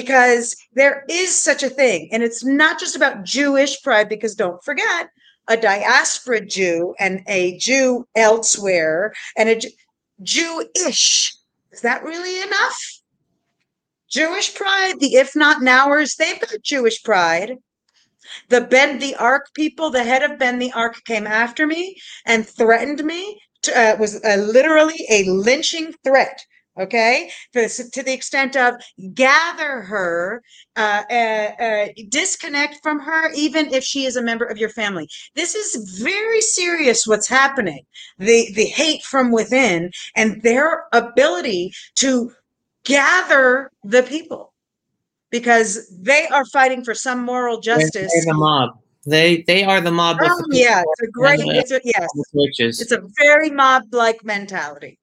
because there is such a thing. And it's not just about Jewish pride, because don't forget, a diaspora Jew and a Jew elsewhere and a Jewish. Is that really enough? Jewish pride, the if not nowers, they've got Jewish pride. The Bend the Arc people, the head of Bend the Arc came after me and threatened me. To, uh, was uh, literally a lynching threat okay? To, to the extent of gather her uh, uh, uh, disconnect from her even if she is a member of your family. This is very serious what's happening. The the hate from within and their ability to gather the people because they are fighting for some moral justice. they're the mob. They they are the mob. Oh, yeah it's a great it's a, yes. It's a very mob like mentality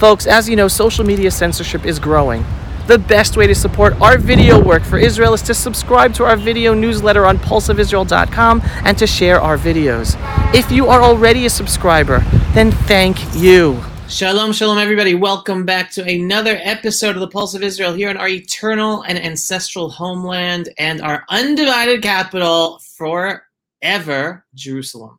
Folks, as you know, social media censorship is growing. The best way to support our video work for Israel is to subscribe to our video newsletter on pulseofisrael.com and to share our videos. If you are already a subscriber, then thank you. Shalom, shalom, everybody. Welcome back to another episode of the Pulse of Israel here in our eternal and ancestral homeland and our undivided capital forever, Jerusalem.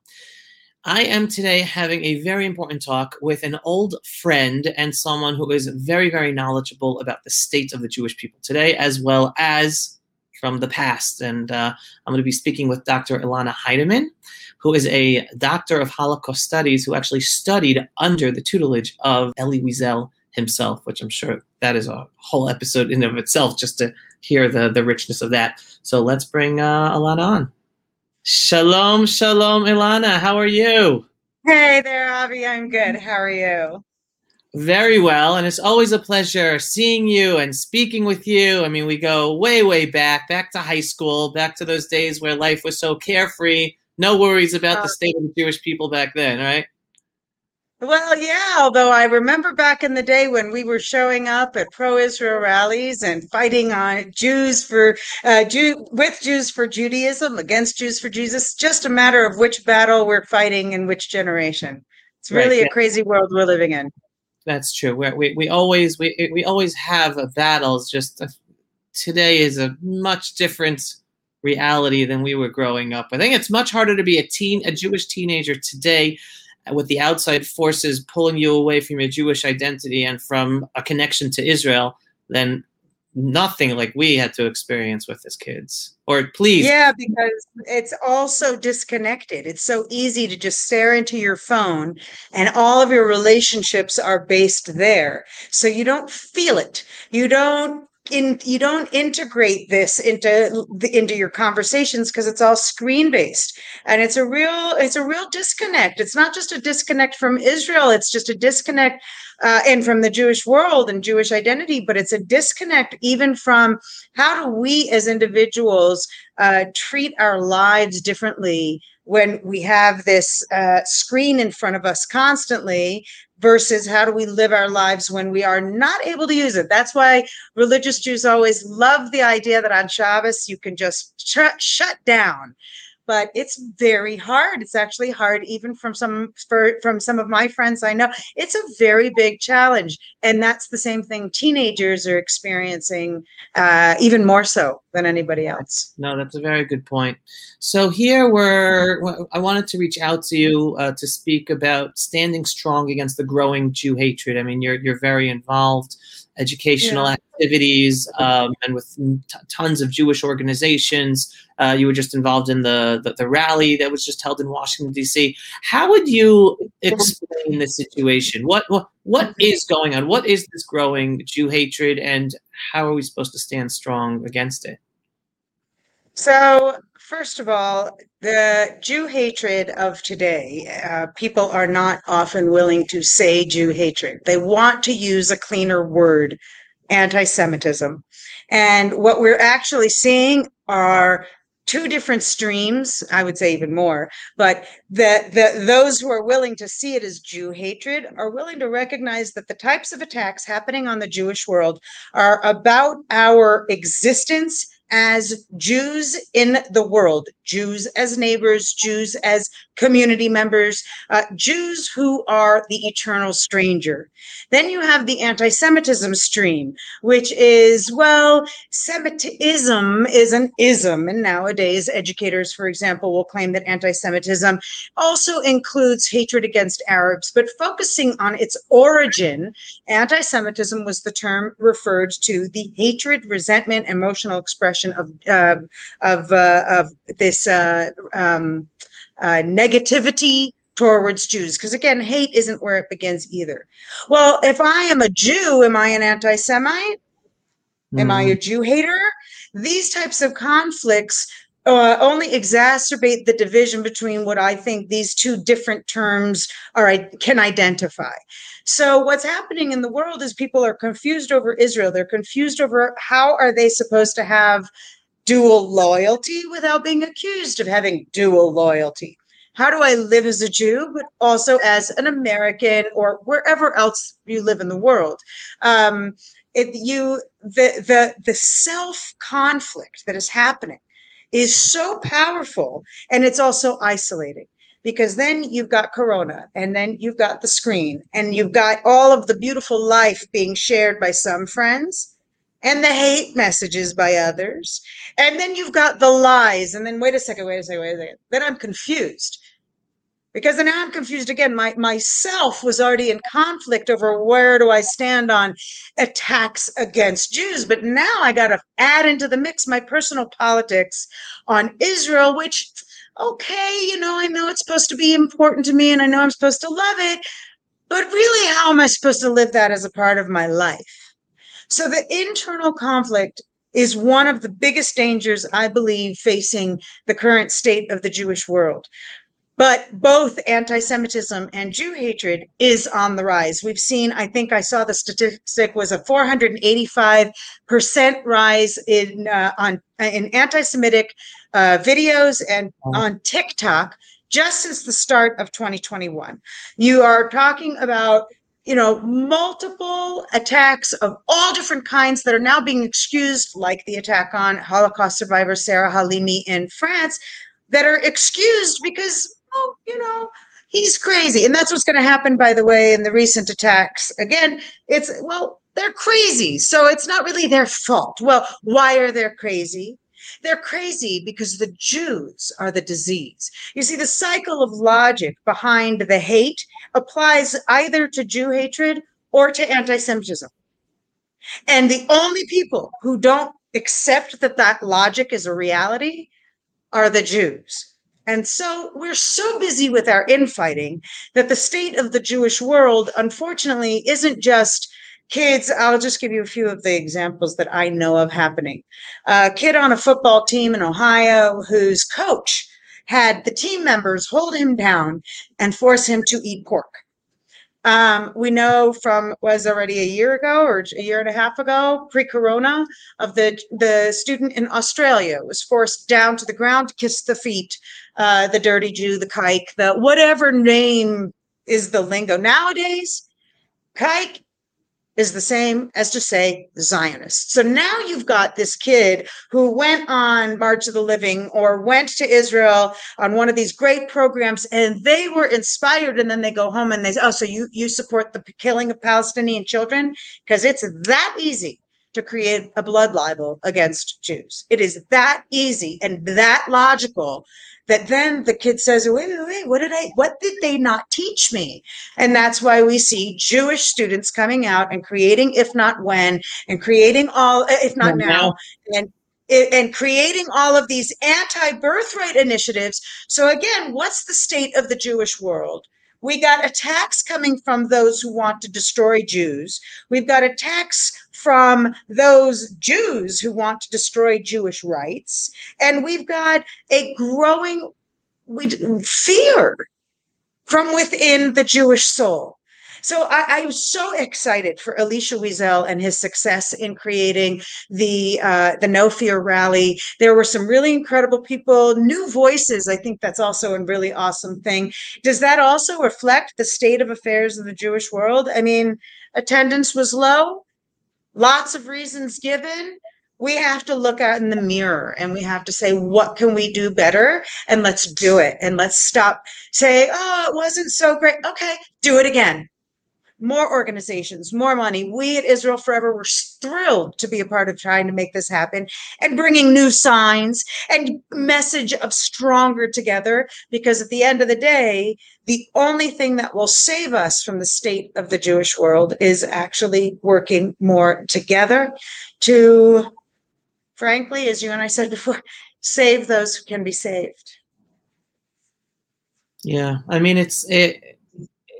I am today having a very important talk with an old friend and someone who is very, very knowledgeable about the state of the Jewish people today, as well as from the past. And uh, I'm going to be speaking with Dr. Elana Heideman, who is a doctor of Holocaust studies who actually studied under the tutelage of Elie Wiesel himself, which I'm sure that is a whole episode in of itself just to hear the, the richness of that. So let's bring uh, Ilana on. Shalom, shalom, Elana. How are you? Hey there, Avi. I'm good. How are you? Very well. And it's always a pleasure seeing you and speaking with you. I mean, we go way, way back, back to high school, back to those days where life was so carefree. No worries about the uh, state of the Jewish people back then, right? Well, yeah, although I remember back in the day when we were showing up at pro-Israel rallies and fighting on Jews for uh, Jew with Jews for Judaism against Jews for Jesus, just a matter of which battle we're fighting in which generation. It's really right, a crazy world we're living in. That's true. we we we always we we always have battles. Just uh, today is a much different reality than we were growing up. I think it's much harder to be a teen, a Jewish teenager today with the outside forces pulling you away from your Jewish identity and from a connection to Israel than nothing like we had to experience with as kids. Or please. Yeah, because it's also disconnected. It's so easy to just stare into your phone and all of your relationships are based there. So you don't feel it. You don't in you don't integrate this into into your conversations because it's all screen based and it's a real it's a real disconnect. It's not just a disconnect from israel. It's just a disconnect uh, and from the jewish world and jewish identity but it's a disconnect even from how do we as individuals uh, treat our lives differently when we have this uh, screen in front of us constantly versus how do we live our lives when we are not able to use it. That's why religious Jews always love the idea that on Shabbos you can just sh- shut down but it's very hard. It's actually hard even from some for, from some of my friends I know. It's a very big challenge, and that's the same thing teenagers are experiencing, uh, even more so than anybody else. No, that's a very good point. So here we're. I wanted to reach out to you uh, to speak about standing strong against the growing Jew hatred. I mean, you're you're very involved educational yeah. activities um, and with t- tons of Jewish organizations. Uh, you were just involved in the, the, the rally that was just held in Washington D.C. How would you explain the situation? What what what is going on? What is this growing Jew hatred, and how are we supposed to stand strong against it? So, first of all, the Jew hatred of today, uh, people are not often willing to say Jew hatred. They want to use a cleaner word, anti Semitism. And what we're actually seeing are two different streams i would say even more but the, the those who are willing to see it as jew hatred are willing to recognize that the types of attacks happening on the jewish world are about our existence as Jews in the world, Jews as neighbors, Jews as community members, uh, Jews who are the eternal stranger. Then you have the anti Semitism stream, which is, well, Semitism is an ism. And nowadays, educators, for example, will claim that anti Semitism also includes hatred against Arabs, but focusing on its origin, anti Semitism was the term referred to the hatred, resentment, emotional expression of, uh, of, uh, of this. Uh, um, uh, negativity towards Jews. Because again, hate isn't where it begins either. Well, if I am a Jew, am I an anti Semite? Am I a Jew hater? These types of conflicts uh, only exacerbate the division between what I think these two different terms are I can identify. So what's happening in the world is people are confused over Israel. They're confused over how are they supposed to have dual loyalty without being accused of having dual loyalty. How do I live as a Jew, but also as an American or wherever else you live in the world? Um, if you the the the self conflict that is happening is so powerful, and it's also isolating because then you've got corona and then you've got the screen and you've got all of the beautiful life being shared by some friends and the hate messages by others. And then you've got the lies. And then wait a second, wait a second, wait a second. Then I'm confused. Because now I'm confused again. My myself was already in conflict over where do I stand on attacks against Jews, but now I got to add into the mix my personal politics on Israel, which okay, you know, I know it's supposed to be important to me, and I know I'm supposed to love it, but really, how am I supposed to live that as a part of my life? So the internal conflict is one of the biggest dangers, I believe, facing the current state of the Jewish world. But both anti Semitism and Jew hatred is on the rise. We've seen, I think I saw the statistic was a 485% rise in, uh, on, in anti Semitic uh, videos and on TikTok just since the start of 2021. You are talking about you know, multiple attacks of all different kinds that are now being excused, like the attack on Holocaust survivor Sarah Halimi in France, that are excused because, oh, you know, he's crazy. And that's what's going to happen, by the way, in the recent attacks. Again, it's, well, they're crazy. So it's not really their fault. Well, why are they crazy? They're crazy because the Jews are the disease. You see, the cycle of logic behind the hate applies either to Jew hatred or to anti Semitism. And the only people who don't accept that that logic is a reality are the Jews. And so we're so busy with our infighting that the state of the Jewish world, unfortunately, isn't just kids, I'll just give you a few of the examples that I know of happening. A kid on a football team in Ohio whose coach had the team members hold him down and force him to eat pork. Um, we know from was already a year ago or a year and a half ago, pre-corona, of the the student in Australia was forced down to the ground to kiss the feet, uh, the dirty Jew, the kike, the whatever name is the lingo nowadays. Kike is the same as to say Zionist. So now you've got this kid who went on March of the Living or went to Israel on one of these great programs and they were inspired and then they go home and they say, oh, so you, you support the killing of Palestinian children? Because it's that easy to create a blood libel against Jews. It is that easy and that logical that then the kid says, wait, wait, wait, what did I, what did they not teach me? And that's why we see Jewish students coming out and creating, if not when, and creating all, uh, if not now, now, and and creating all of these anti-birthright initiatives. So again, what's the state of the Jewish world? We got attacks coming from those who want to destroy Jews. We've got attacks from those Jews who want to destroy Jewish rights. And we've got a growing fear from within the Jewish soul. So I, was so excited for Elisha Wiesel and his success in creating the uh, the No Fear rally. There were some really incredible people, new voices. I think that's also a really awesome thing. Does that also reflect the state of affairs of the Jewish world? I mean, attendance was low. Lots of reasons given. we have to look out in the mirror and we have to say, what can we do better? And let's do it. And let's stop say, oh, it wasn't so great. Okay, do it again more organizations, more money. We at Israel Forever were thrilled to be a part of trying to make this happen and bringing new signs and message of stronger together. Because at the end of the day, the only thing that will save us from the state of the Jewish world is actually working more together to, frankly, as you and I said before, save those who can be saved. Yeah, I mean it's it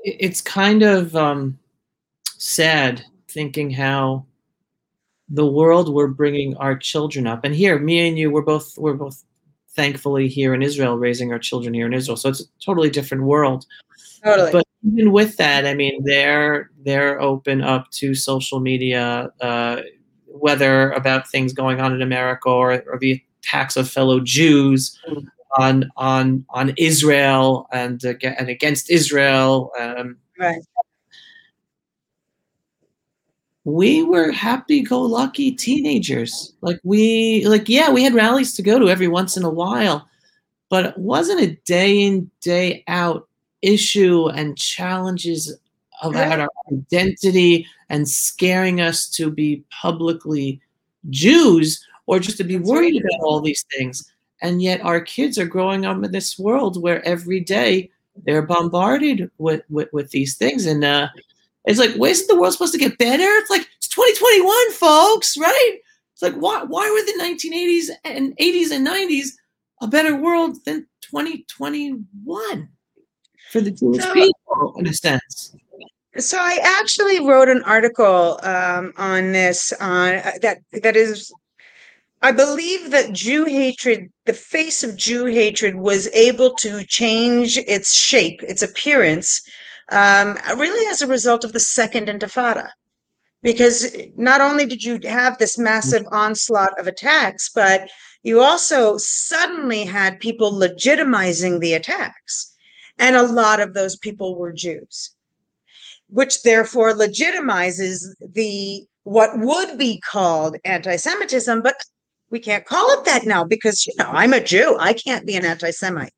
it's kind of um, sad thinking how the world we're bringing our children up. And here me and you we're both we're both thankfully here in israel raising our children here in israel. So it's a totally different world. Totally. but even with that i mean they're they're open up to social media uh, whether about things going on in america or, or the attacks of fellow jews. Mm on on on Israel and uh, and against Israel. Um, right. We were happy-go-lucky teenagers. Like we, like yeah, we had rallies to go to every once in a while, but it wasn't a day in day out issue and challenges about our identity and scaring us to be publicly Jews or just to be worried about all these things and yet our kids are growing up in this world where every day they're bombarded with with, with these things. And uh, it's like why isn't the world supposed to get better? It's like it's 2021 folks right? It's like why why were the 1980s and 80s and 90s a better world than 2021 for the Jewish so, people in a sense? So I actually wrote an article um, on this on uh, that that is I believe that Jew hatred, the face of Jew hatred, was able to change its shape, its appearance, um, really as a result of the Second Intifada. Because not only did you have this massive onslaught of attacks, but you also suddenly had people legitimizing the attacks. And a lot of those people were Jews, which therefore legitimizes the what would be called anti-Semitism, but we can't call it that now because you know i'm a jew. I can't be an anti-semite.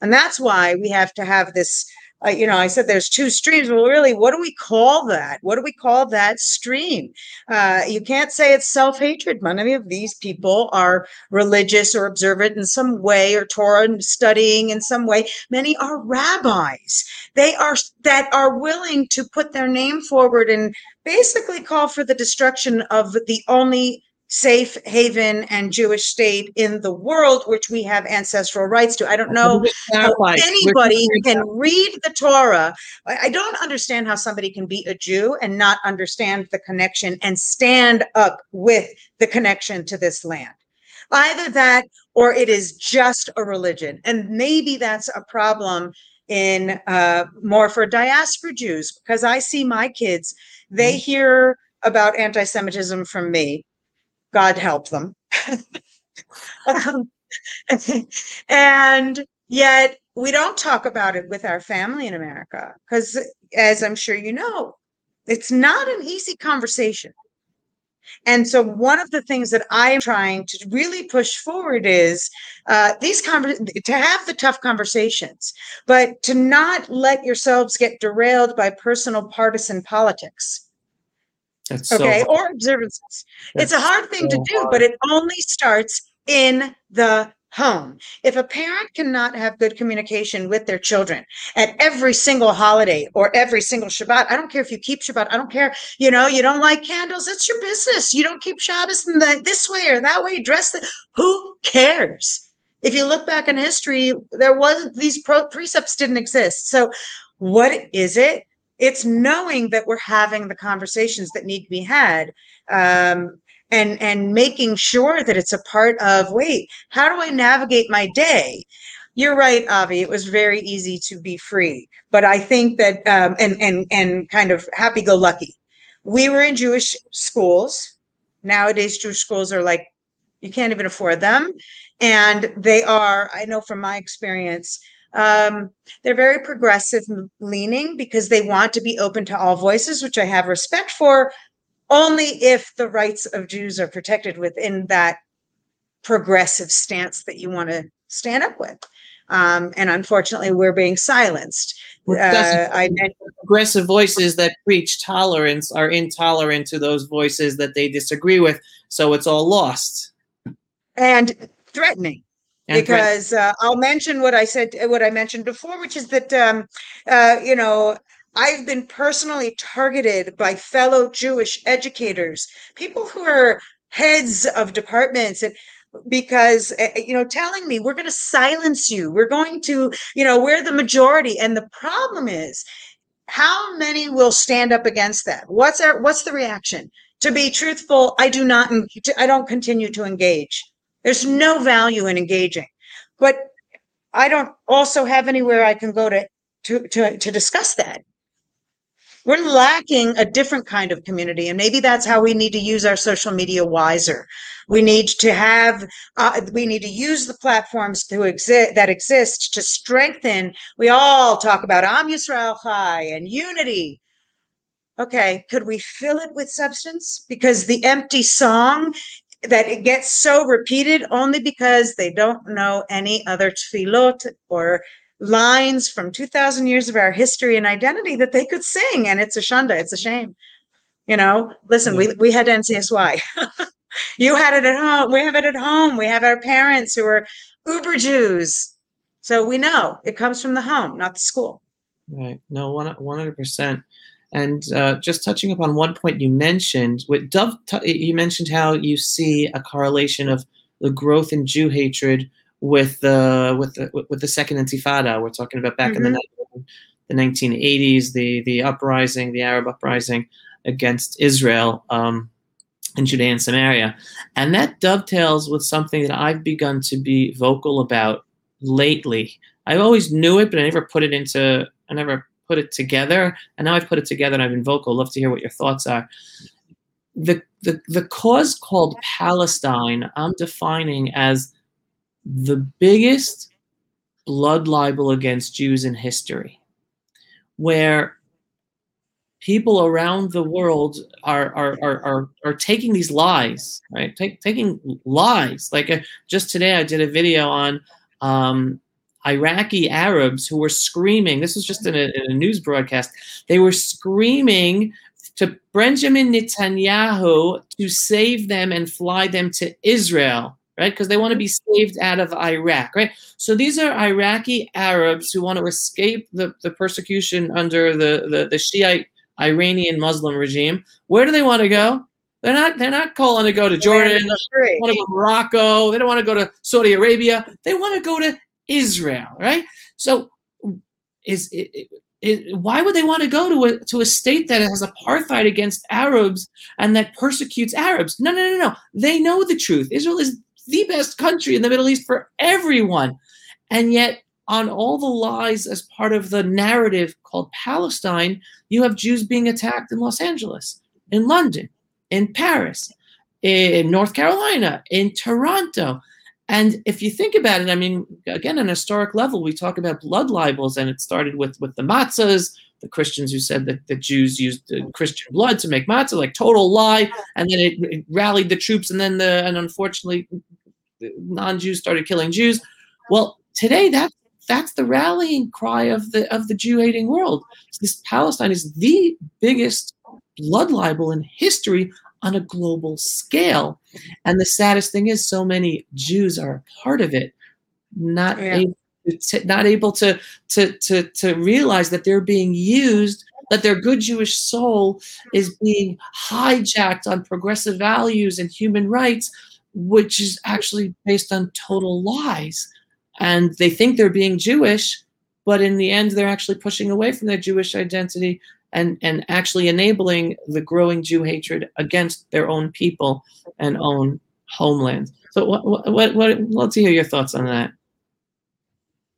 And that's why we have to have this uh, you know i said there's two streams. Well really what do we call that? What do we call that stream? Uh, you can't say it's self-hatred. Many of these people are religious or observant in some way or torah studying in some way. Many are rabbis. They are that are willing to put their name forward and basically call for the destruction of the only safe haven and Jewish state in the world, which we have ancestral rights to. I don't know how anybody can read the Torah. I don't understand how somebody can be a Jew and not understand the connection and stand up with the connection to this land. Either that or it is just a religion. And maybe that's a problem in uh, more for diaspora Jews because I see my kids, they mm-hmm. hear about anti Semitism from me God help them. um, and yet we don't talk about it with our family in America because, as I'm sure you know, it's not an easy conversation. And so, one of the things that I am trying to really push forward is uh, these conver- to have the tough conversations, but to not let yourselves get derailed by personal partisan politics. Okay, so or observances. It's a hard thing so to do, hard. but it only starts in the home. If a parent cannot have good communication with their children at every single holiday or every single Shabbat, I don't care if you keep Shabbat, I don't care, you know, you don't like candles, it's your business. You don't keep Shabbos in the, this way or that way, dress the, who cares? If you look back in history, there wasn't, these pro- precepts didn't exist. So what is it? It's knowing that we're having the conversations that need to be had um, and and making sure that it's a part of wait how do i navigate my day? You're right avi it was very easy to be free but i think that um, and and and kind of happy-go-lucky. We were in jewish schools. Nowadays jewish schools are like you can't even afford them and they are i know from my experience um, they're very progressive leaning because they want to be open to all voices, which I have respect for. only if the rights of Jews are protected within that progressive stance that you want to stand up with. Um, and unfortunately, we're being silenced. Uh, I progressive voices that preach tolerance are intolerant to those voices that they disagree with, so it's all lost. and threatening. Because uh, I'll mention what I said, what I mentioned before, which is that um, uh, you know I've been personally targeted by fellow Jewish educators, people who are heads of departments, and because uh, you know telling me we're going to silence you, we're going to, you know, we're the majority, and the problem is how many will stand up against that? What's our what's the reaction? To be truthful, I do not. I don't continue to engage. There's no value in engaging, but I don't also have anywhere I can go to to to, to discuss that. We're lacking a different kind of community, and maybe that's how we need to use our social media wiser. We need to have, uh, we need to use the platforms to exist that exist to strengthen. We all talk about Am Yisrael Chai and unity. Okay, could we fill it with substance? Because the empty song that it gets so repeated only because they don't know any other tefillot or lines from 2000 years of our history and identity that they could sing and it's a shunda it's a shame you know listen we, we had ncsy you had it at home we have it at home we have our parents who are uber jews so we know it comes from the home not the school Right. No, one one hundred percent. And uh, just touching upon one point you mentioned, with Dove, you mentioned how you see a correlation of the growth in Jew hatred with the with the with the Second Intifada. We're talking about back in the the nineteen eighties, the the uprising, the Arab uprising against Israel um, in Judea and Samaria, and that dovetails with something that I've begun to be vocal about lately. I always knew it, but I never put it into I never put it together, and now I've put it together and I've been vocal. Love to hear what your thoughts are. The the the cause called Palestine, I'm defining as the biggest blood libel against Jews in history, where people around the world are are are are, are taking these lies, right? Take, taking lies. Like uh, just today, I did a video on um, Iraqi Arabs who were screaming. This was just in a, in a news broadcast. They were screaming to Benjamin Netanyahu to save them and fly them to Israel, right? Because they want to be saved out of Iraq, right? So these are Iraqi Arabs who want to escape the, the persecution under the, the, the Shiite Iranian Muslim regime. Where do they want to go? They're not. They're not calling to go to Jordan. They want to go to Morocco. They don't want to go to Saudi Arabia. They want to go to Israel, right? So, is it, why would they want to go to a to a state that has apartheid against Arabs and that persecutes Arabs? No, no, no, no. They know the truth. Israel is the best country in the Middle East for everyone, and yet on all the lies as part of the narrative called Palestine, you have Jews being attacked in Los Angeles, in London, in Paris, in North Carolina, in Toronto. And if you think about it, I mean, again, on a historic level, we talk about blood libels, and it started with with the matzahs, the Christians who said that the Jews used the Christian blood to make matzah, like total lie, and then it, it rallied the troops, and then the and unfortunately, non-Jews started killing Jews. Well, today that that's the rallying cry of the of the Jew-hating world. So this Palestine is the biggest blood libel in history on a global scale. And the saddest thing is, so many Jews are a part of it, not Yeah. able to, not able to, to to to realize that they're being used, that their good Jewish soul is being hijacked on progressive values and human rights, which is actually based on total lies. And they think they're being Jewish, but in the end, they're actually pushing away from their Jewish identity and and actually enabling the growing Jew hatred against their own people and own homeland. So what what what, let's hear your thoughts on that.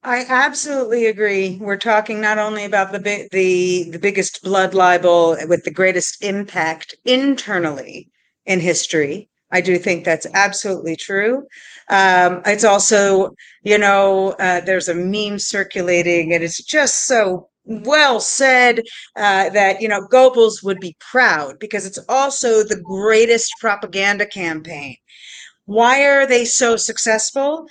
I absolutely agree. We're talking not only about the the the biggest blood libel with the greatest impact internally in history. I do think that's absolutely true. Um, it's also, you know, uh, there's a meme circulating, and it's just so well said uh, that you know Goebbels would be proud because it's also the greatest propaganda campaign. Why are they so successful?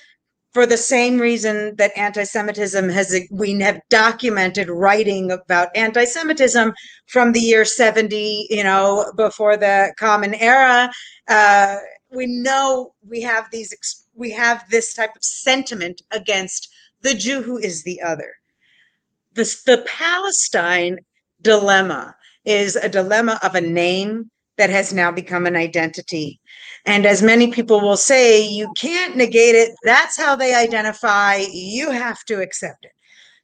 For the same reason that anti-Semitism has we have documented writing about anti-Semitism from the year 70, you know, before the Common Era. Uh, we know we have these we have this type of sentiment against the Jew who is the other. This, the Palestine dilemma is a dilemma of a name that has now become an identity. And as many people will say, you can't negate it. That's how they identify. You have to accept it.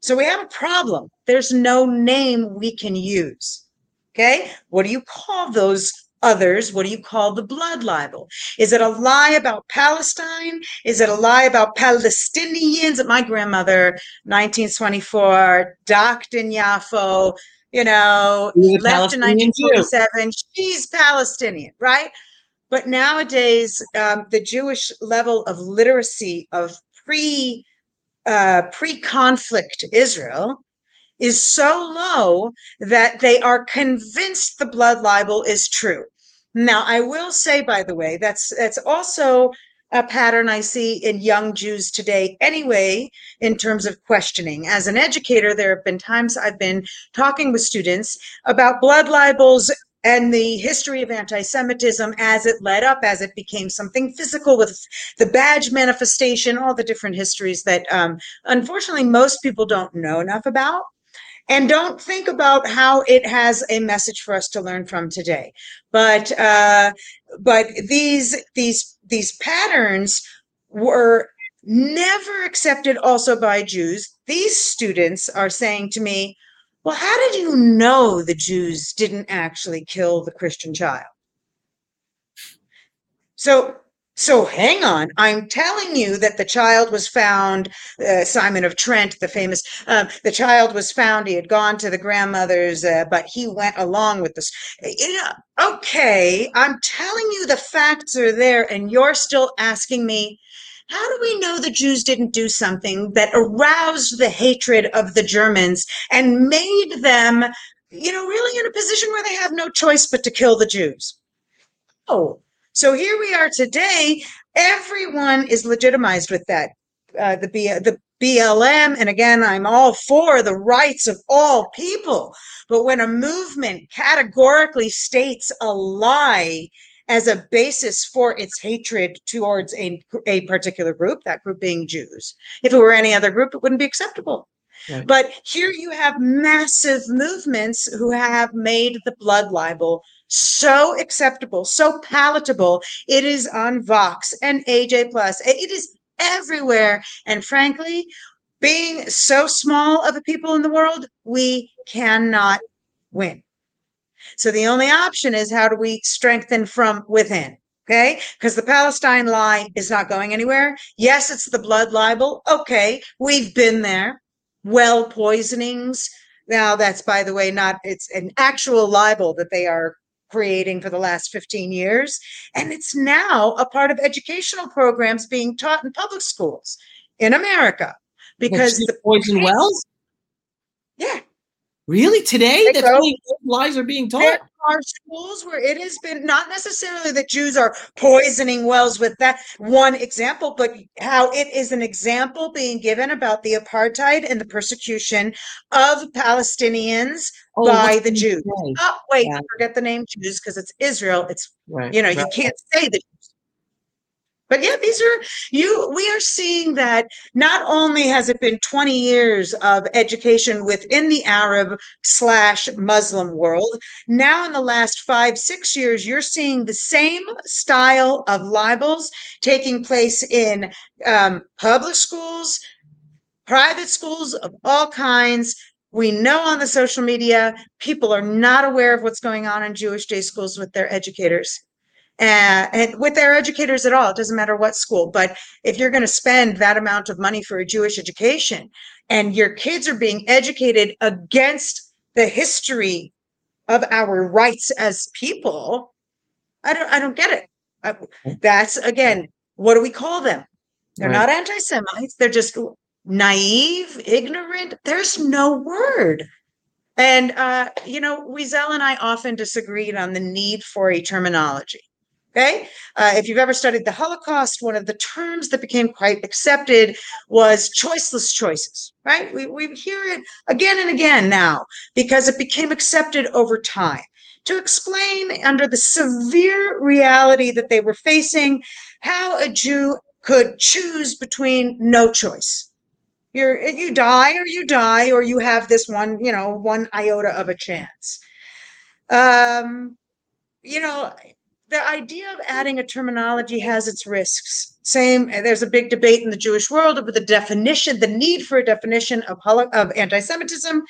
So we have a problem. There's no name we can use. Okay. What do you call those others, what do you call the blood libel? Is it a lie about Palestine? Is it a lie about Palestinians? My grandmother, 1924, docked in Yafo, you know, left in 1947. She's Palestinian, right? But nowadays, um, the Jewish level of literacy of pre uh, pre-conflict Israel is so low that they are convinced the blood libel is true. Now, I will say, by the way, that's that's also a pattern I see in young Jews today, anyway, in terms of questioning. As an educator, there have been times I've been talking with students about blood libels and the history of anti Semitism as it led up, as it became something physical with the badge manifestation, all the different histories that um, unfortunately most people don't know enough about and don't think about how it has a message for us to learn from today. But uh, but these these these patterns were never accepted also by jews. These students are saying to me well how did you know the jews didn't actually kill the christian child? So so hang on. I'm telling you that the child was found, uh, Simon of Trent, the famous, um, the child was found. He had gone to the grandmother's, uh, but he went along with this. Know, okay, I'm telling you the facts are there, and you're still asking me, how do we know the Jews didn't do something that aroused the hatred of the Germans and made them, you know, really in a position where they have no choice but to kill the Jews? Oh, so here we are today. Everyone is legitimized with that. Uh, the B, the BLM, and again, I'm all for the rights of all people. But when a movement categorically states a lie as a basis for its hatred towards a, a particular group, that group being Jews, if it were any other group, it wouldn't be acceptable. Right. But here you have massive movements who have made the blood libel so acceptable, so palatable. It is on Vox and AJ Plus. It is everywhere. And frankly, being so small of a people in the world, we cannot win. So the only option is how do we strengthen from within? Okay. Because the Palestine lie is not going anywhere. Yes, it's the blood libel. Okay. We've been there. Well poisonings. Now, that's by the way, not, it's an actual libel that they are creating for the last 15 years. And it's now a part of educational programs being taught in public schools in America because the poison wells. Yeah. Really? Today that lies are being taught? Are schools where it has been not necessarily that Jews are poisoning wells with that one example, but how it is an example being given about the apartheid and the persecution of Palestinians oh, by the Jews. Oh, wait, yeah. forget the name Jews because it's Israel. It's, right. you know, right. you can't say the but yeah, these are you. We are seeing that not only has it been 20 years of education within the Arab slash Muslim world, now in the last five, six years, you're seeing the same style of libels taking place in um, public schools, private schools of all kinds. We know on the social media, people are not aware of what's going on in Jewish day schools with their educators and, and with their educators at all. It doesn't matter what school, but if you're going to spend that amount of money for a Jewish education and your kids are being educated against the history of our rights as people, I don't, I don't get it. I, that's again, what do we call them? They're right. not anti-Semites. They're just naive, ignorant. There's no word. And, uh, you know, Wiesel and I often disagreed on the need for a terminology. Okay. Uh, if you've ever studied the Holocaust, one of the terms that became quite accepted was choiceless choices, right? We, we hear it again and again now because it became accepted over time to explain under the severe reality that they were facing how a Jew could choose between no choice. You're you die or you die or you have this one, you know, one iota of a chance. Um, you know, the idea of adding a terminology has its risks. Same, there's a big debate in the Jewish world over the definition, the need for a definition of, of anti-Semitism,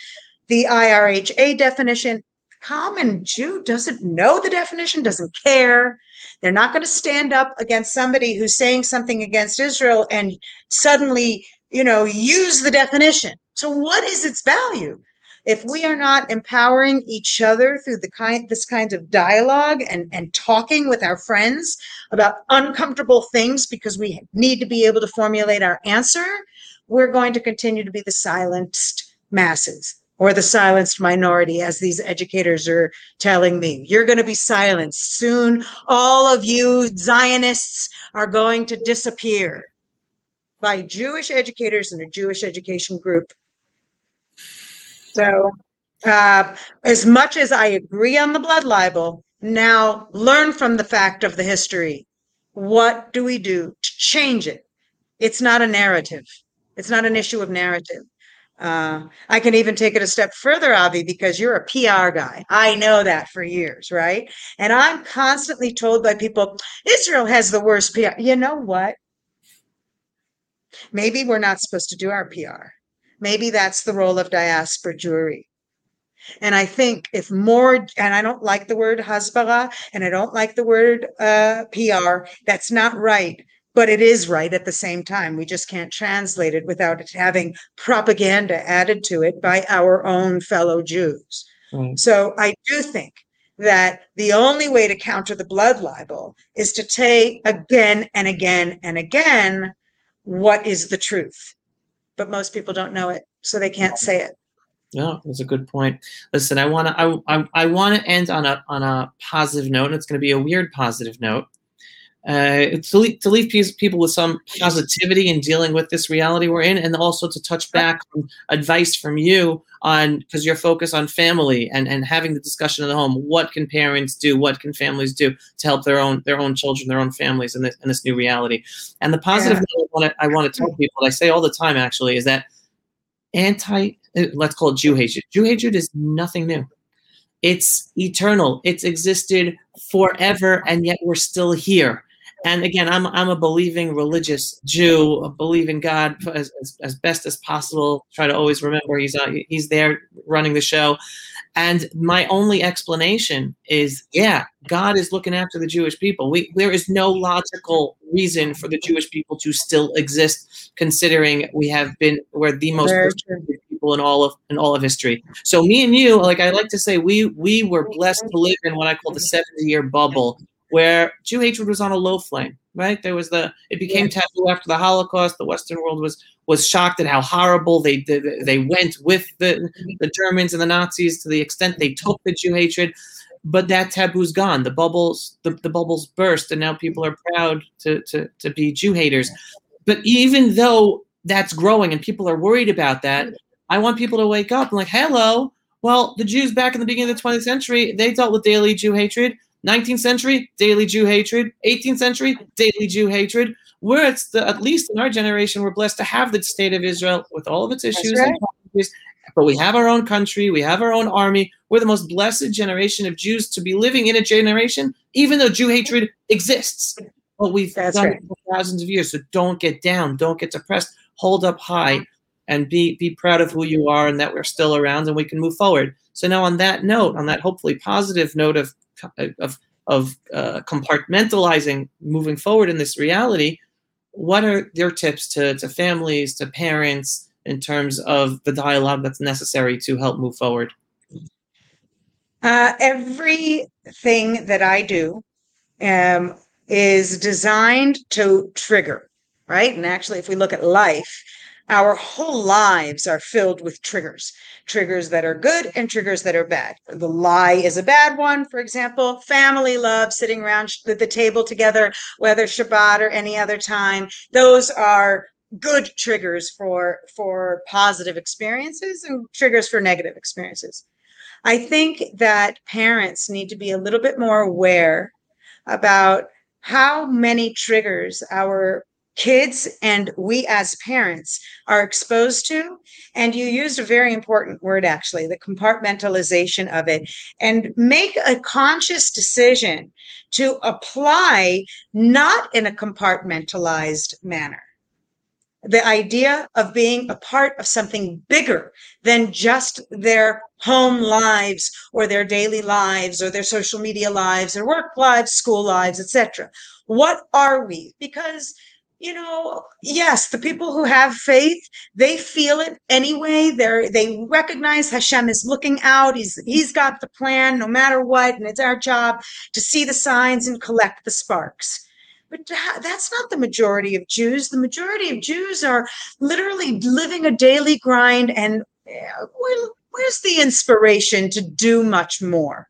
the IHRA definition. Common Jew doesn't know the definition, doesn't care. They're not going to stand up against somebody who's saying something against Israel and suddenly, you know, use the definition. So what is its value? If we are not empowering each other through the kind this kind of dialogue and and talking with our friends about uncomfortable things because we need to be able to formulate our answer we're going to continue to be the silenced masses or the silenced minority as these educators are telling me. You're going to be silenced soon. All of you zionists are going to disappear by jewish educators and a jewish education group so, uh, as much as I agree on the blood libel, now learn from the fact of the history. What do we do to change it? It's not a narrative. It's not an issue of narrative. Uh, I can even take it a step further, Avi, because you're a PR guy. I know that for years, right? And I'm constantly told by people, Israel has the worst PR. You know what? Maybe we're not supposed to do our PR. Maybe that's the role of diaspora Jewry. And I think if more, and I don't like the word hasbara and I don't like the word uh, PR, that's not right, but it is right at the same time. We just can't translate it without it having propaganda added to it by our own fellow Jews. Mm. So I do think that the only way to counter the blood libel is to take again and again and again what is the truth but most people don't know it, so they can't say it. No, that's a good point. Listen, I want to I, I, I want to end on a on a positive note. And it's going to be a weird positive note uh, to, leave, to leave people with some positivity in dealing with this reality we're in, and also to touch back on advice from you on because you're focused on family and, and having the discussion in the home. What can parents do? What can families do to help their own their own children, their own families in this in this new reality? And the positive yeah. I want to I want to tell people, I say all the time actually, is that anti uh, let's call it Jew hatred. Jew hatred is nothing new. It's eternal. It's existed forever, and yet we're still here and again, I'm I'm a believing religious Jew, a believing God as, as, as, best as possible. Try to always remember he's uh, he's there running the show. And my only explanation is, yeah, God is looking after the Jewish people. We there is no logical reason for the Jewish people to still exist, considering we have been we're the most people in all of in all of history. So me and you, like I like to say, we we were blessed to live in what I call the 70 year bubble where Jew hatred was on a low flame, right? There was the it became yeah. taboo after the Holocaust. The Western world was was shocked at how horrible they did. They went with the the Germans and the Nazis to the extent they took the Jew hatred. But that taboo's gone. The bubbles the, the bubbles burst, and now people are proud to, to to be Jew haters. But even though that's growing and people are worried about that, I want people to wake up and like, hello. Well, the Jews back in the beginning of the 20th century, they dealt with daily Jew hatred 19th century, daily Jew hatred. 18th century, daily Jew hatred. We're at, the, at least in our generation, we're blessed to have the state of Israel with all of its issues right. and but we have our own country, we have our own army. We're the most blessed generation of Jews to be living in a generation, even though Jew hatred exists. But we've That's done right. it for thousands of years. So don't get down, don't get depressed. Hold up high and be be proud of who you are and that we're still around and we can move forward. So now on that note, on that hopefully positive note of of of uh, compartmentalizing moving forward in this reality what are your tips to, to families to parents in terms of the dialogue that's necessary to help move forward? Uh, everything that i do um, is designed to trigger right? And actually if we look at life our whole lives are filled with triggers triggers that are good and triggers that are bad. The lie is a bad one for example. Family love sitting around the table together whether shabbat or any other time. Those are good triggers for for positive experiences and triggers for negative experiences. I think that parents need to be a little bit more aware about how many triggers our kids and we as parents are exposed to. And you used a very important word, actually, the compartmentalization of it, and make a conscious decision to apply not in a compartmentalized manner. The idea of being a part of something bigger than just their home lives or their daily lives or their social media lives or work lives, school lives, etc. What are we? Because you know yes the people who have faith they feel it anyway. They're they recognize hashem is looking out. He's he's got the plan no matter what and it's our job to see the signs and collect the sparks. But that's not the majority of jews. The majority of jews are literally living a daily grind and uh, where, where's the inspiration to do much more?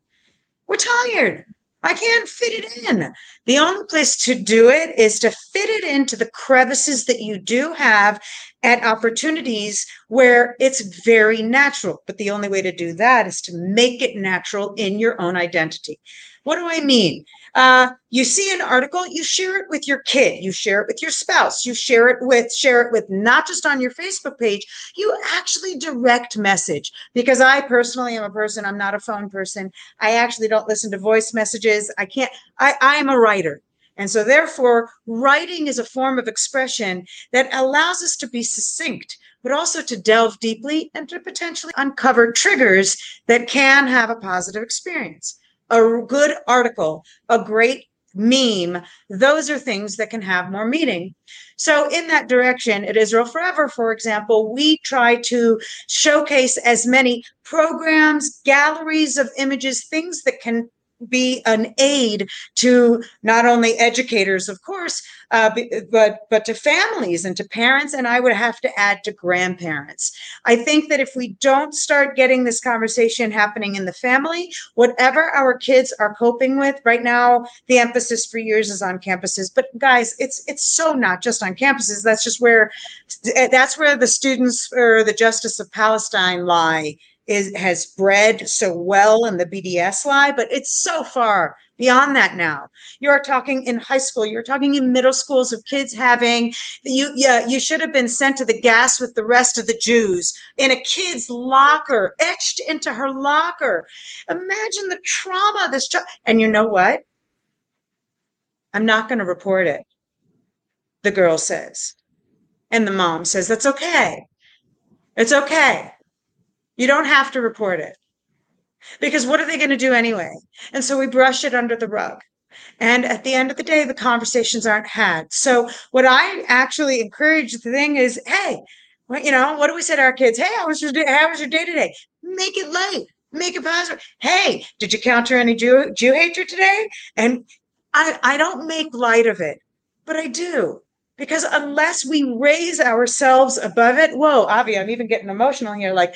We're tired I can't fit it in. The only place to do it is to fit it into the crevices that you do have at opportunities where it's very natural. But the only way to do that is to make it natural in your own identity. What do I mean? Uh, you see an article, you share it with your kid, you share it with your spouse, you share it with share it with not just on your Facebook page, you actually direct message. Because I personally am a person, I'm not a phone person. I actually don't listen to voice messages. I can't, I, I am a writer. And so, therefore, writing is a form of expression that allows us to be succinct, but also to delve deeply and to potentially uncover triggers that can have a positive experience a good article, a great meme, those are things that can have more meaning. So, in that direction, at Israel Forever, for example, we try to showcase as many programs, galleries of images, things that can be an aid to not only educators, of course, uh, but but to families and to parents, and I would have to add to grandparents. I think that if we don't start getting this conversation happening in the family, whatever our kids are coping with right now, the emphasis for years is on campuses. But guys, it's it's so not just on campuses. That's just where that's where the students or the justice of Palestine lie is has bred so well in the BDS lie, but it's so far beyond that now. You're talking in high school, you're talking in middle schools of kids having you yeah, you should have been sent to the gas with the rest of the Jews in a kid's locker, etched into her locker. Imagine the trauma this child and you know what? I'm not going to report it. The girl says. And the mom says, That's okay. It's okay. You don't have to report it because what are they going to do anyway? And so we brush it under the rug. And at the end of the day, the conversations aren't had. So what I actually encourage the thing is, hey, you know, what do we say to our kids? Hey, how was your day? How was your day today? Make it light. Make it positive. Hey, did you counter any Jew, Jew hatred today? And I, I don't make light of it, but I do because unless we raise ourselves above it, whoa, Avi, I'm even getting emotional here. Like,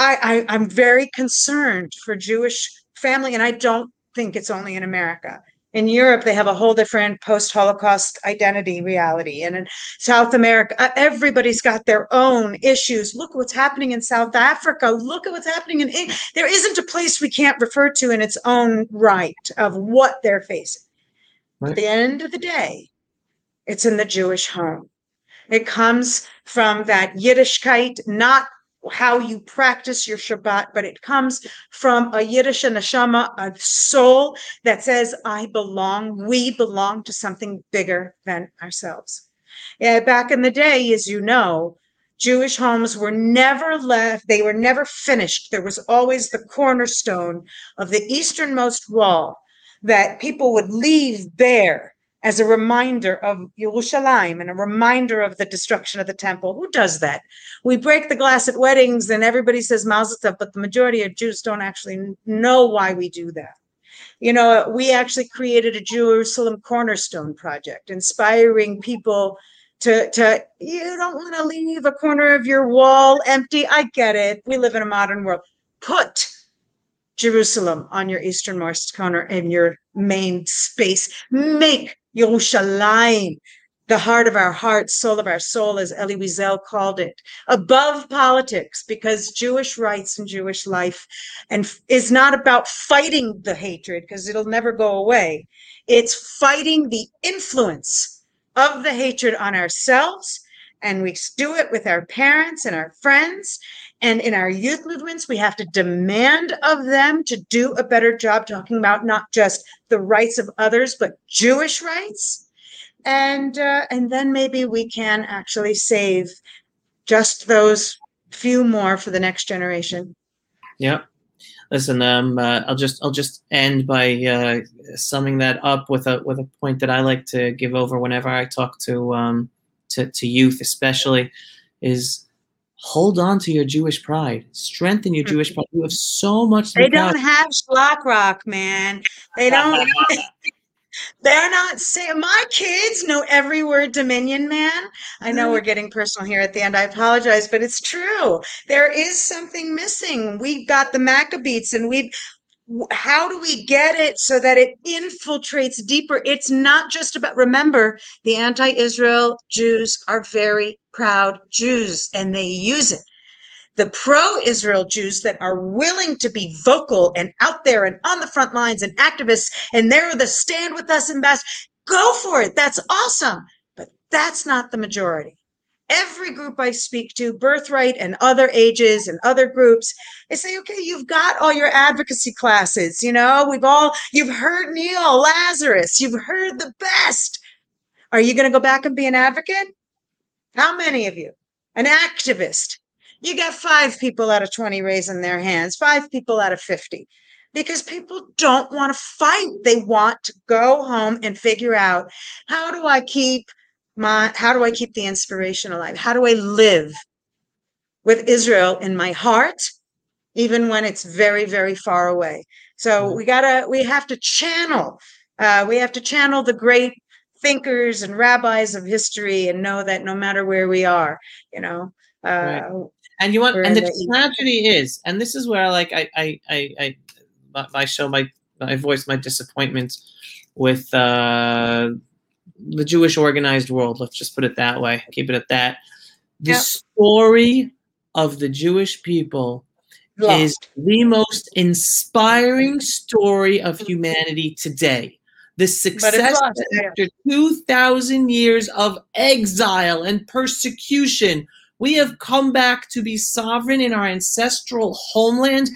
I, I I'm very concerned for Jewish family, and I don't think it's only in America. In Europe, they have a whole different post-Holocaust identity reality, and in South America, everybody's got their own issues. Look what's happening in South Africa. Look at what's happening in. There isn't a place we can't refer to in its own right of what they're facing. Right. At the end of the day, it's in the Jewish home. It comes from that Yiddishkeit, not how you practice your Shabbat, but it comes from a Yiddishe neshama, a soul that says, I belong, we belong to something bigger than ourselves. Yeah, back in the day, as you know, Jewish homes were never left, they were never finished. There was always the cornerstone of the easternmost wall that people would leave bare as a reminder of Yerushalayim and a reminder of the destruction of the temple. Who does that? We break the glass at weddings and everybody says Mazel Tov, but the majority of Jews don't actually know why we do that. You know, we actually created a Jerusalem Cornerstone Project, inspiring people to to you don't want to leave a corner of your wall empty. I get it. We live in a modern world. Put Jerusalem on your easternmost corner in your main space. Make Yerushalayim the heart of our heart, soul of our soul, as Elie Wiesel called it, above politics, because Jewish rights and Jewish life and is not about fighting the hatred, because it'll never go away. It's fighting the influence of the hatred on ourselves. And we do it with our parents and our friends. And in our youth movements, we have to demand of them to do a better job talking about not just the rights of others, but Jewish rights and uh, and then maybe we can actually save just those few more for the next generation. Yeah. Listen, um, uh, I'll just I'll just end by uh, summing that up with a with a point that I like to give over whenever I talk to um, to, to youth, especially, is hold on to your Jewish pride, strengthen your Jewish pride. You have so much. They don't have Shlock Rock, man. They don't. They're not saying my kids know every word Dominion Man. I know we're getting personal here at the end. I apologize, but it's true. There is something missing. We've got the Maccabees and we how do we get it so that it infiltrates deeper? It's not just about remember the anti-Israel Jews are very proud Jews and they use it the pro Israel Jews that are willing to be vocal and out there and on the front lines and activists, and they're the stand with us ambassadors. Go for it. That's awesome. But that's not the majority. Every group I speak to, Birthright and other ages and other groups, they say, okay, you've got all your advocacy classes. You know, we've all, you've heard Neil Lazarus, you've heard the best. Are you going to go back and be an advocate? How many of you? An activist? you get five people out of 20 raising their hands, five people out of 50, because people don't want to fight. They want to go home and figure out how do I keep my, how do I keep the inspiration alive? How do I live with Israel in my heart, even when it's very, very far away? So mm-hmm. we gotta, we have to channel, uh, we have to channel the great thinkers and rabbis of history and know that no matter where we are, you know, uh, right. And you want, and the tragedy is, and this is where like I, I, I, I, I show my, I voice my disappointment with uh, the Jewish organized world. Let's just put it that way. Keep it at that. The yep. story of the Jewish people Lost. is the most inspiring story of humanity today. The success after 2,000 years of exile and persecution we have come back to be sovereign in our ancestral homeland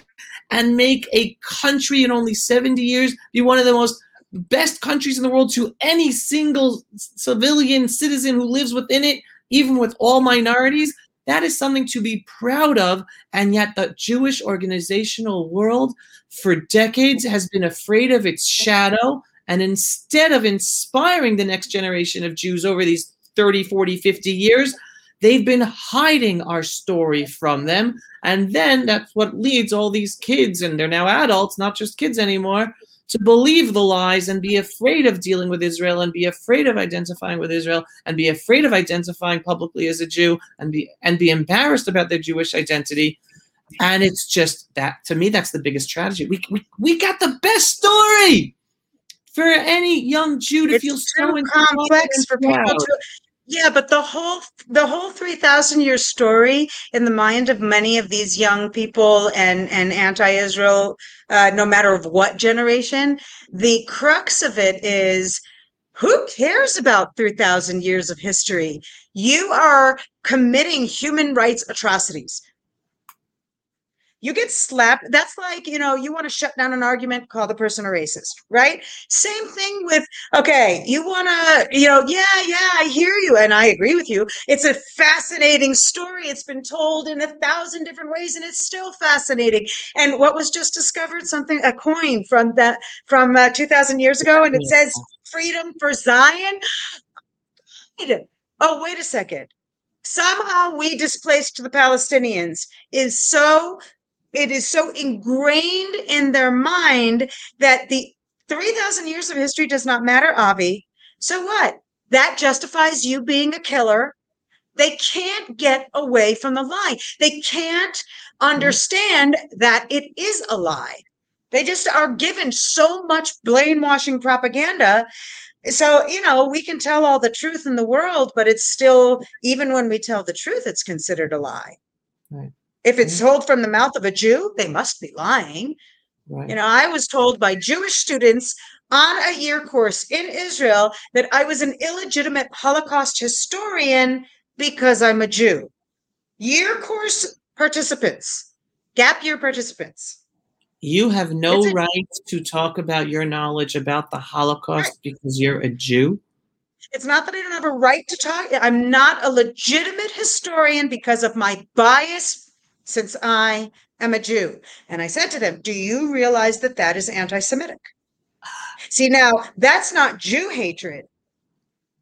and make a country in only 70 years be one of the most best countries in the world to any single civilian citizen who lives within it, even with all minorities. That is something to be proud of. And yet, the Jewish organizational world for decades has been afraid of its shadow. And instead of inspiring the next generation of Jews over these 30, 40, 50 years, They've been hiding our story from them. And then that's what leads all these kids, and they're now adults, not just kids anymore, to believe the lies and be afraid of dealing with Israel and be afraid of identifying with Israel and be afraid of identifying publicly as a Jew and be and be embarrassed about their Jewish identity. And it's just that to me, that's the biggest tragedy. We we, we got the best story for any young Jew to it's feel so complex for people to yeah, but the whole the whole 3000 year story in the mind of many of these young people and and anti-Israel uh, no matter of what generation, the crux of it is who cares about 3000 years of history? You are committing human rights atrocities you get slapped. That's like, you know, you want to shut down an argument, call the person a racist, right? Same thing with, okay, you want to, you know, yeah, yeah, I hear you. And I agree with you. It's a fascinating story. It's been told in a thousand different ways and it's still fascinating. And what was just discovered? Something, a coin from that, from uh, 2000 years ago. And it says freedom for Zion. Oh, wait a second somehow we displaced the Palestinians is so it is so ingrained in their mind that the 3000 years of history does not matter avi so what that justifies you being a killer. They can't get away from the lie. They can't understand that it is a lie. They just are given so much brainwashing propaganda. So, you know, we can tell all the truth in the world, but it's still, even when we tell the truth, it's considered a lie. Right. If it's mm. told from the mouth of a Jew, they mm. must be lying. Right. You know, I was told by Jewish students on a year course in Israel that I was an illegitimate Holocaust historian because I'm a Jew. Year course participants, gap year participants. You have no right to talk about your knowledge about the Holocaust because you're a Jew. It's not that I don't have a right to talk. I'm not a legitimate historian because of my bias since I am a Jew. And I said to them, Do you realize that that is anti Semitic? See, now that's not Jew hatred.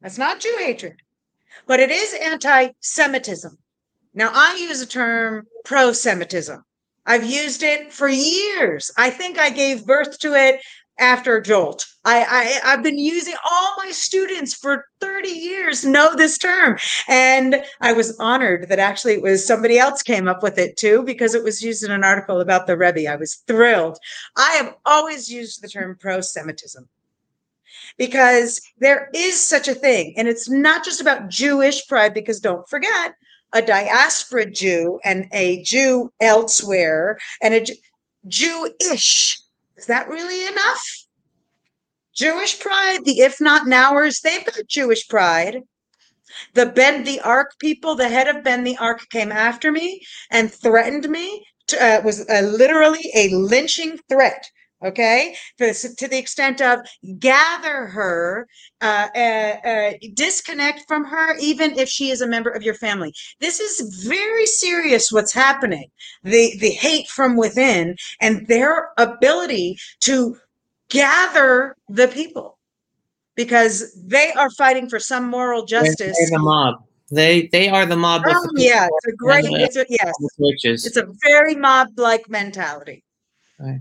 That's not Jew hatred, but it is anti Semitism. Now, I use the term pro Semitism. I've used it for years. I think I gave birth to it after Jolt. I, I I've been using all my students for 30 years know this term. And I was honored that actually it was somebody else came up with it too, because it was used in an article about the Rebbe. I was thrilled. I have always used the term pro-Semitism because there is such a thing. And it's not just about Jewish pride, because don't forget, a diaspora Jew and a Jew elsewhere and a Jew- Jewish. Is that really enough? Jewish pride, the if not nowers, they've got Jewish pride. The Bend the Arc people, the head of Bend the Arc came after me and threatened me. To, uh, was uh, literally a lynching threat. Okay, to, the- extent of gather her, uh, uh, uh, disconnect from her, even if she is a member of your family. This is very serious. What's happening? The the hate from within and their ability to gather the people because they are fighting for some moral justice. They're the mob. They they are the mob. Oh, the yeah, it's a great, it's a, yes, it's a very mob-like mentality. Right.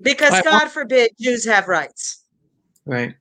Because right, well- God forbid Jews have rights. Right.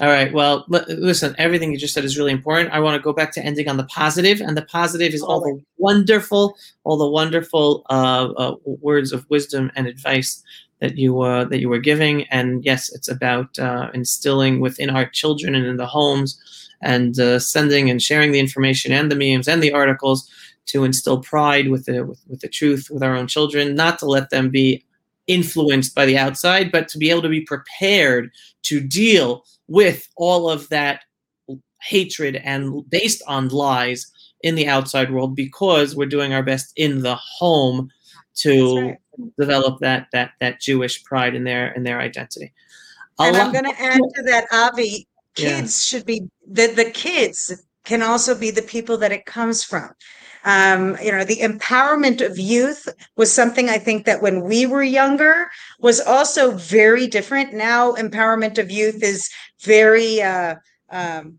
All right. Well, li- listen, everything you just said is really important. I want to go back to ending on the positive, and the positive is all the wonderful, all the wonderful uh, uh, words of wisdom and advice that you uh, that you were giving. And yes, it's about uh, instilling within our children and in the homes, and uh, sending and sharing the information and the memes and the articles to instill pride with the with, with the truth with our own children, not to let them be influenced by the outside, but to be able to be prepared to deal with all of that hatred and based on lies in the outside world because we're doing our best in the home to right. develop that that that Jewish pride in their in their identity. A And I'm going to add to that, Avi, Yeah. kids should be, the, the kids can also be the people that it comes from. Um, you know, the empowerment of youth was something I think that when we were younger was also very different. Now, empowerment of youth is very, uh, um,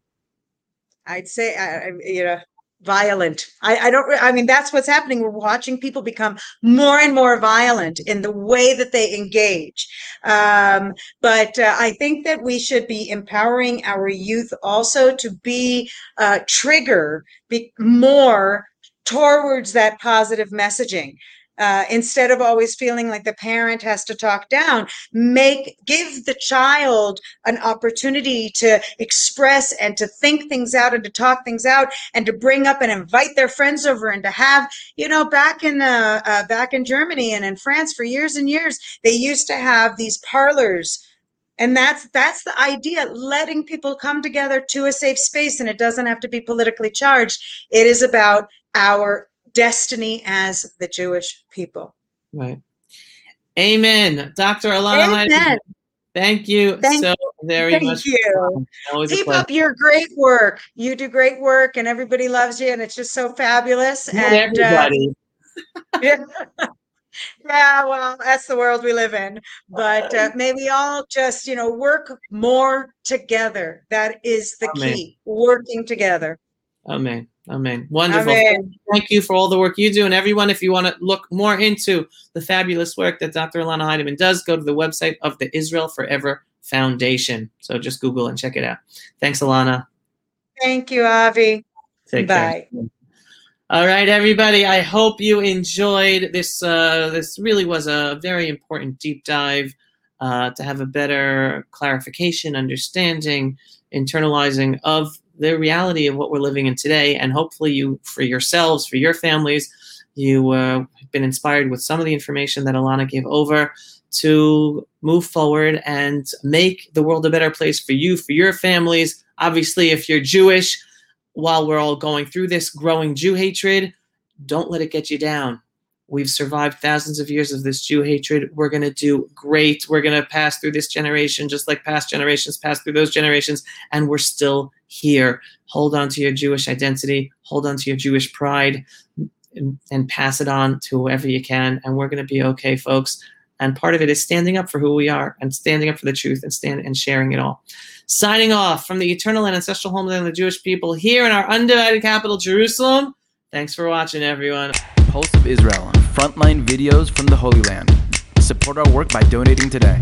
I'd say, uh, you know, violent. I, I don't, I mean, that's what's happening. We're watching people become more and more violent in the way that they engage. Um, but uh, I think that we should be empowering our youth also to be uh, trigger be more towards that positive messaging. Uh, instead of always feeling like the parent has to talk down, make give the child an opportunity to express and to think things out and to talk things out and to bring up and invite their friends over and to have you know back in uh, uh, back in Germany and in France for years and years they used to have these parlors and that's that's the idea letting people come together to a safe space and it doesn't have to be politically charged it is about our destiny as the jewish people right. Amen. Dr. Elana Amen. thank you Thank- so very thank much. you keep up your great work you do great work and everybody loves you and it's just so fabulous Not and uh, everybody. yeah. yeah, well, that's the world we live in. But uh, may we all just, you know, work more together. That is the Amen. key. Working together. Amen. Amen. Wonderful. Amen. Thank you for all the work you do. And everyone, if you want to look more into the fabulous work that Dr. Elana Heideman does, go to the website of the Israel Forever Foundation. So just Google and check it out. Thanks, Elana. Thank you, Avi. Take care. Bye. All right, everybody. I hope you enjoyed this. Uh, this really was a very important deep dive uh, to have a better clarification, understanding, internalizing of the reality of what we're living in today, and hopefully, you, for yourselves, for your families, you uh, have been inspired with some of the information that Elana gave over to move forward and make the world a better place for you, for your families. Obviously, if you're Jewish while we're all going through this growing Jew hatred, don't let it get you down. We've survived thousands of years of this Jew hatred. We're going to do great. We're going to pass through this generation just like past generations passed through those generations, and we're still here. Hold on to your Jewish identity, hold on to your Jewish pride, and, and pass it on to whoever you can. And we're going to be okay, folks. And part of it is standing up for who we are and standing up for the truth and stand and sharing it all. Signing off from the eternal and ancestral homeland of the Jewish people here in our undivided capital, Jerusalem. Thanks for watching, everyone. Pulse of Israel, frontline videos from the Holy Land. Support our work by donating today.